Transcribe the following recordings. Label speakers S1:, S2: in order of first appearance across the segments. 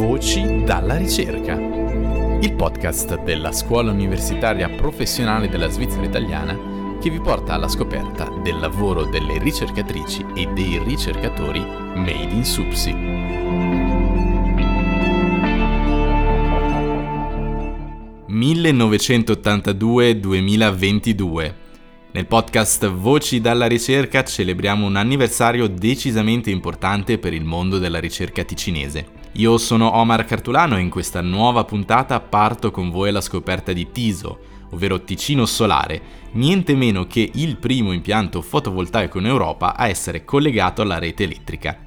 S1: Voci dalla ricerca, il podcast della Scuola Universitaria Professionale della Svizzera Italiana che vi porta alla scoperta del lavoro delle ricercatrici e dei ricercatori made in SUPSI. «1982-2022» Nel podcast Voci dalla ricerca celebriamo un anniversario decisamente importante per il mondo della ricerca ticinese. Io sono Omar Cartulano e in questa nuova puntata parto con voi alla scoperta di Tiso, ovvero Ticino Solare, niente meno che il primo impianto fotovoltaico in Europa a essere collegato alla rete elettrica.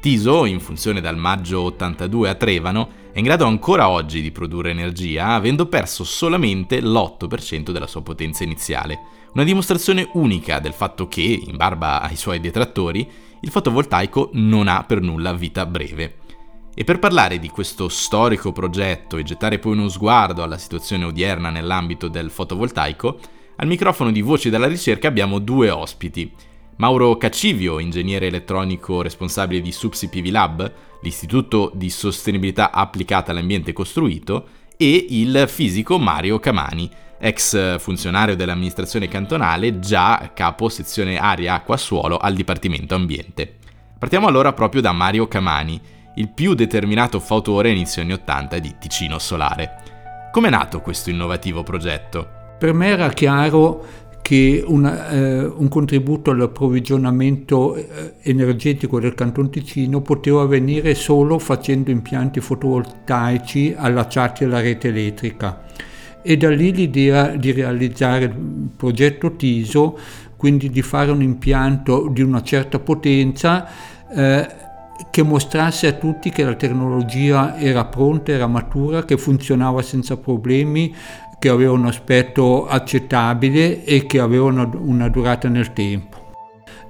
S1: Tiso, in funzione dal maggio 82 a Trevano, è in grado ancora oggi di produrre energia, avendo perso solamente l'8% della sua potenza iniziale una dimostrazione unica del fatto che, in barba ai suoi detrattori, il fotovoltaico non ha per nulla vita breve. E per parlare di questo storico progetto e gettare poi uno sguardo alla situazione odierna nell'ambito del fotovoltaico, al microfono di Voci dalla ricerca abbiamo due ospiti. Mauro Cacivio, ingegnere elettronico responsabile di Subsi PV Lab, l'istituto di sostenibilità applicata all'ambiente costruito, e il fisico Mario Camani, ex funzionario dell'amministrazione cantonale, già capo sezione aria, acqua, suolo al Dipartimento Ambiente. Partiamo allora proprio da Mario Camani, il più determinato fautore inizio anni 80 di Ticino Solare. Come è nato questo innovativo progetto?
S2: Per me era chiaro che una, eh, un contributo all'approvvigionamento eh, energetico del Canton Ticino poteva avvenire solo facendo impianti fotovoltaici allacciati alla rete elettrica e da lì l'idea di realizzare il progetto TISO, quindi di fare un impianto di una certa potenza eh, che mostrasse a tutti che la tecnologia era pronta, era matura, che funzionava senza problemi, che aveva un aspetto accettabile e che aveva una, una durata nel tempo.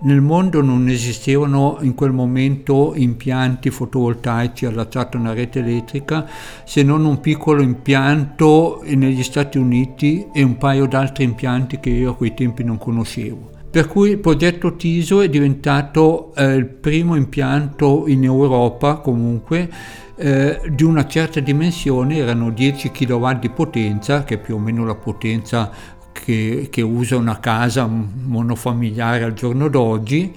S2: Nel mondo non esistevano in quel momento impianti fotovoltaici allacciati a una rete elettrica se non un piccolo impianto negli Stati Uniti e un paio d'altri impianti che io a quei tempi non conoscevo. Per cui il progetto TISO è diventato eh, il primo impianto in Europa comunque eh, di una certa dimensione, erano 10 kW di potenza, che è più o meno la potenza che, che usa una casa monofamiliare al giorno d'oggi.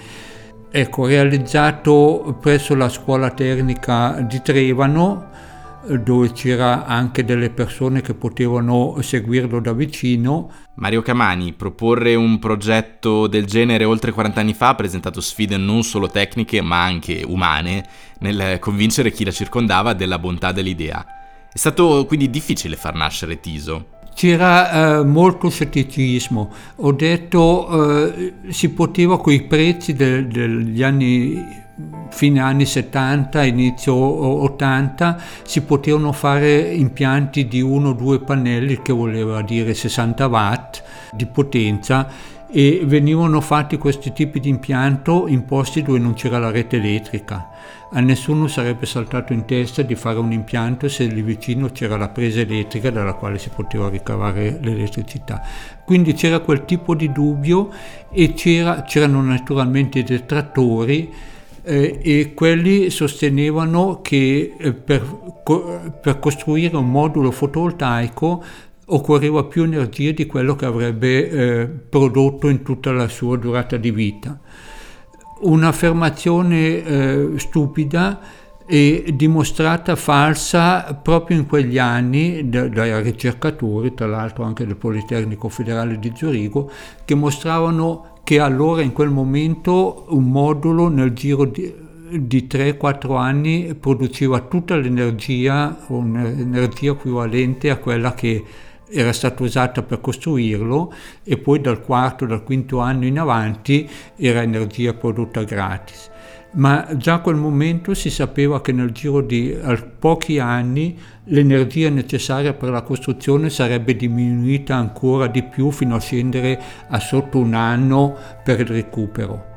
S2: Ecco, realizzato presso la scuola tecnica di Trevano, dove c'era anche delle persone che potevano seguirlo da vicino.
S1: Mario Camani, proporre un progetto del genere oltre 40 anni fa ha presentato sfide non solo tecniche ma anche umane nel convincere chi la circondava della bontà dell'idea. È stato quindi difficile far nascere Tiso
S2: c'era eh, molto scetticismo. Ho detto eh, si poteva con i prezzi de- degli anni fine anni 70, inizio 80, si potevano fare impianti di uno o due pannelli, che voleva dire 60 watt di potenza, e venivano fatti questi tipi di impianto in posti dove non c'era la rete elettrica. A nessuno sarebbe saltato in testa di fare un impianto se lì vicino c'era la presa elettrica dalla quale si poteva ricavare l'elettricità. Quindi c'era quel tipo di dubbio e c'era, c'erano naturalmente i detrattori eh, e quelli sostenevano che eh, per, per costruire un modulo fotovoltaico occorreva più energia di quello che avrebbe eh, prodotto in tutta la sua durata di vita. Un'affermazione eh, stupida e dimostrata falsa proprio in quegli anni da, dai ricercatori, tra l'altro anche del Politecnico Federale di Zurigo, che mostravano che allora in quel momento un modulo nel giro di, di 3-4 anni produceva tutta l'energia, un'energia equivalente a quella che era stata usata per costruirlo e poi dal quarto, dal quinto anno in avanti era energia prodotta gratis. Ma già a quel momento si sapeva che nel giro di pochi anni l'energia necessaria per la costruzione sarebbe diminuita ancora di più fino a scendere a sotto un anno per il recupero.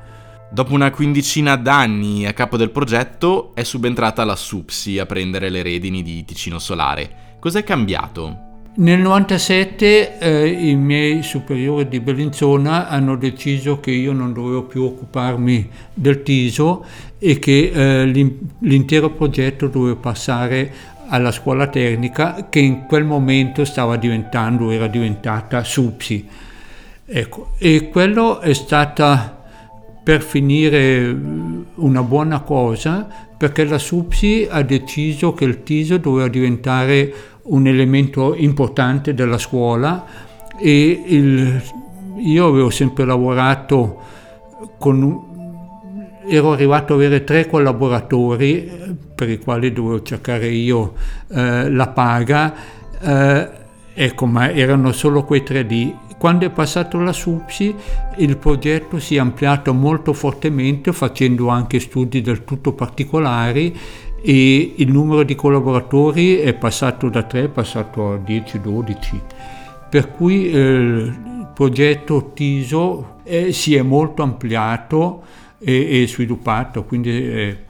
S1: Dopo una quindicina d'anni a capo del progetto è subentrata la SUPSI a prendere le redini di Ticino Solare. Cos'è cambiato?
S2: Nel 97 eh, i miei superiori di Bellinzona hanno deciso che io non dovevo più occuparmi del TISO e che eh, l'intero progetto doveva passare alla scuola tecnica che in quel momento stava diventando, era diventata SUPSI. Ecco, e quello è stata per finire una buona cosa perché la SUPSI ha deciso che il TISO doveva diventare un elemento importante della scuola e il, io avevo sempre lavorato con ero arrivato ad avere tre collaboratori per i quali dovevo cercare io eh, la paga, eh, ecco, ma erano solo quei tre lì. Quando è passato la SUPSI il progetto si è ampliato molto fortemente facendo anche studi del tutto particolari e il numero di collaboratori è passato da 3 è passato a 10-12 per cui eh, il progetto TISO eh, si è molto ampliato e, e sviluppato quindi eh,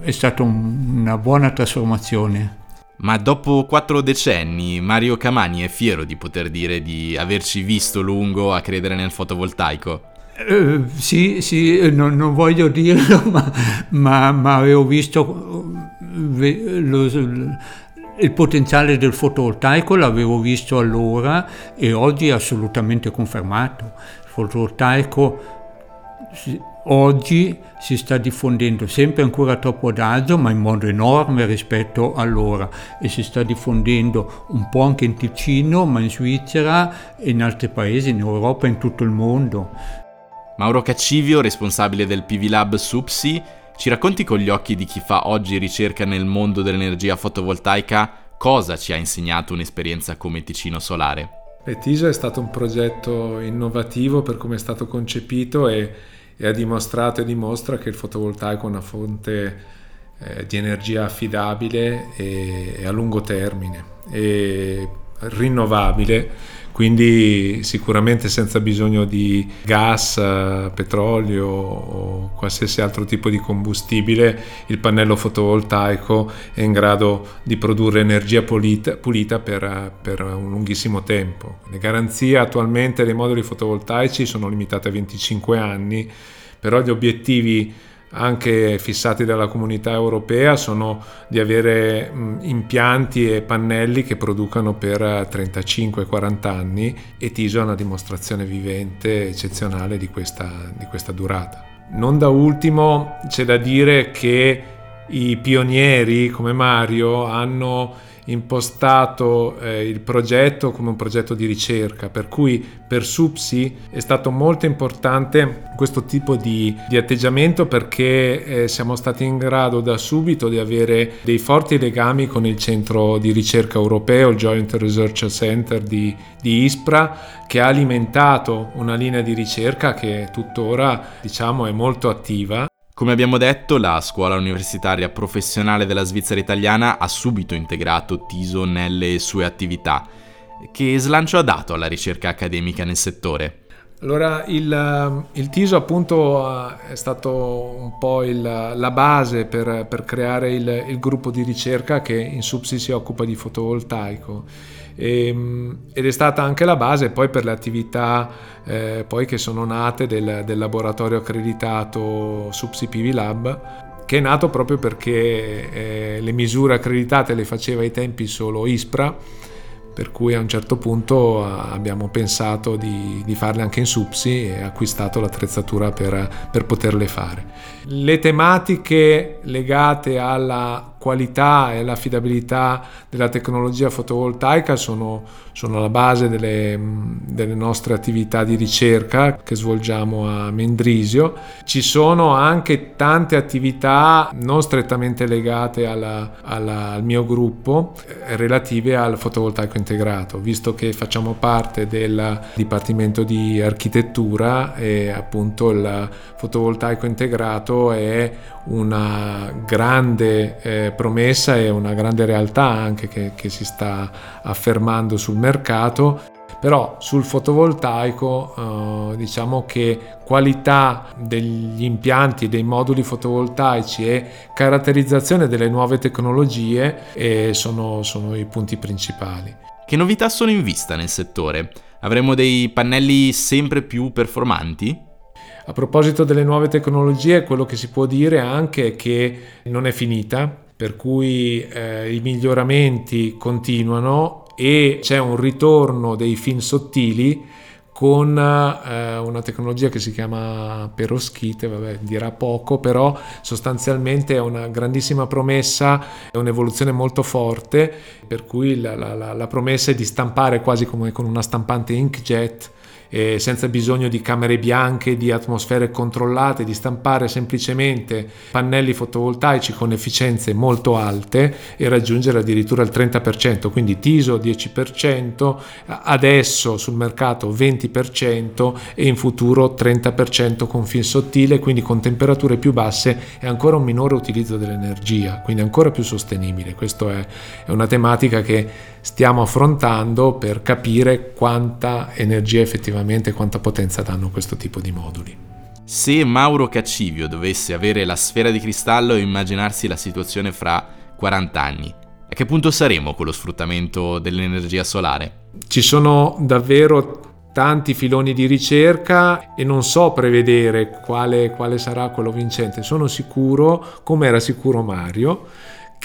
S2: è stata un, una buona trasformazione
S1: ma dopo quattro decenni Mario Camani è fiero di poter dire di averci visto lungo a credere nel fotovoltaico?
S2: Uh, sì, sì, non, non, voglio dirlo, ma, ma, ma avevo visto lo, il potenziale del fotovoltaico, l'avevo visto allora e oggi è assolutamente confermato. Il fotovoltaico oggi si sta diffondendo sempre ancora troppo adagio, ma in modo enorme rispetto allora e si sta diffondendo un po' anche in Ticino, ma in Svizzera e in altri paesi, in Europa in tutto il mondo.
S1: Mauro Caccivio, responsabile del PV Lab SUPSI, ci racconti con gli occhi di chi fa oggi ricerca nel mondo dell'energia fotovoltaica cosa ci ha insegnato un'esperienza come Ticino Solare?
S3: TISA è stato un progetto innovativo per come è stato concepito e, e ha dimostrato e dimostra che il fotovoltaico è una fonte eh, di energia affidabile e, e a lungo termine e rinnovabile quindi sicuramente senza bisogno di gas, petrolio o qualsiasi altro tipo di combustibile, il pannello fotovoltaico è in grado di produrre energia pulita, pulita per, per, un lunghissimo tempo. Le garanzie attualmente dei moduli fotovoltaici sono limitate a 25 anni, però gli obiettivi anche fissati dalla comunità europea sono di avere impianti e pannelli che producano per 35-40 anni e TISO è una dimostrazione vivente eccezionale di questa, di questa durata. Non da ultimo c'è da dire che i pionieri come Mario hanno impostato eh, il progetto come un progetto di ricerca, per cui per SUPSI è stato molto importante questo tipo di, di atteggiamento perché eh, siamo stati in grado da subito di avere dei forti legami con il centro di ricerca europeo, il Joint Research Center di, di ISPRA, che ha alimentato una linea di ricerca che tuttora diciamo, è molto attiva
S1: come abbiamo detto, la scuola universitaria professionale della Svizzera italiana ha subito integrato TISO nelle sue attività. Che slancio ha dato alla ricerca accademica nel settore?
S3: Allora, il, il, TISO appunto è stato un po' il, la base per, per creare il, il, gruppo di ricerca che in Subsi si occupa di fotovoltaico. E, ehm, ed è stata anche la base poi per le attività eh, che sono nate del, del laboratorio accreditato SubSIPV Lab che è nato proprio perché eh, le misure accreditate le faceva ai tempi solo ISPRA per cui a un certo punto abbiamo pensato di, di farle anche in SUPSI e acquistato l'attrezzatura per, per poterle fare. Le tematiche legate alla qualità e l'affidabilità della tecnologia fotovoltaica sono, sono la base delle, delle, nostre attività di ricerca che svolgiamo a Mendrisio. Ci sono anche tante attività non strettamente legate alla, alla, al mio gruppo eh, relative al fotovoltaico integrato, visto che facciamo parte del Dipartimento di Architettura e appunto il fotovoltaico integrato è una grande eh, promessa e una grande realtà anche che, che si sta affermando sul mercato però sul fotovoltaico eh, diciamo che qualità degli impianti, dei moduli fotovoltaici e caratterizzazione delle nuove tecnologie eh, sono, sono i punti principali.
S1: Che novità sono in vista nel settore? Avremo dei pannelli sempre più performanti?
S3: A proposito delle nuove tecnologie, quello che si può dire anche è che non è finita, per cui eh, i miglioramenti continuano e c'è un ritorno dei film sottili con eh, una tecnologia che si chiama peroschite, vabbè, dirà poco, però sostanzialmente è una grandissima promessa, è un'evoluzione molto forte, per cui la, la, la promessa è di stampare quasi come con una stampante inkjet eh, senza bisogno di camere bianche, di atmosfere controllate, di stampare semplicemente pannelli fotovoltaici con efficienze molto alte e raggiungere addirittura il 30%, quindi TISO 10%, adesso sul mercato 20% e in futuro 30% con film sottile, quindi con temperature più basse e ancora un minore utilizzo dell'energia, quindi ancora più sostenibile. Questa è, è una tematica che stiamo affrontando per capire quanta energia effettivamente, quanta potenza danno questo tipo di moduli.
S1: Se Mauro Caccivio dovesse avere la sfera di cristallo e immaginarsi la situazione fra 40 anni, a che punto saremo con lo sfruttamento dell'energia solare?
S3: Ci sono davvero tanti filoni di ricerca e non so prevedere quale, quale sarà quello vincente. Sono sicuro, come era sicuro Mario,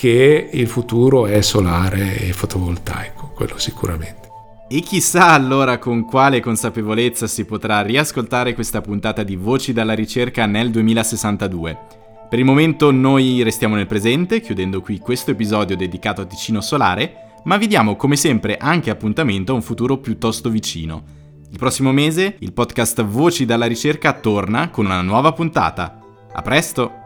S3: che il futuro è solare e fotovoltaico, quello sicuramente.
S1: E chissà allora con quale consapevolezza si potrà riascoltare questa puntata di Voci dalla ricerca nel 2062. Per il momento noi restiamo nel presente, chiudendo qui questo episodio dedicato a Ticino Solare, ma vi diamo come sempre anche appuntamento a un futuro piuttosto vicino. Il prossimo mese il podcast Voci dalla ricerca torna con una nuova puntata. A presto!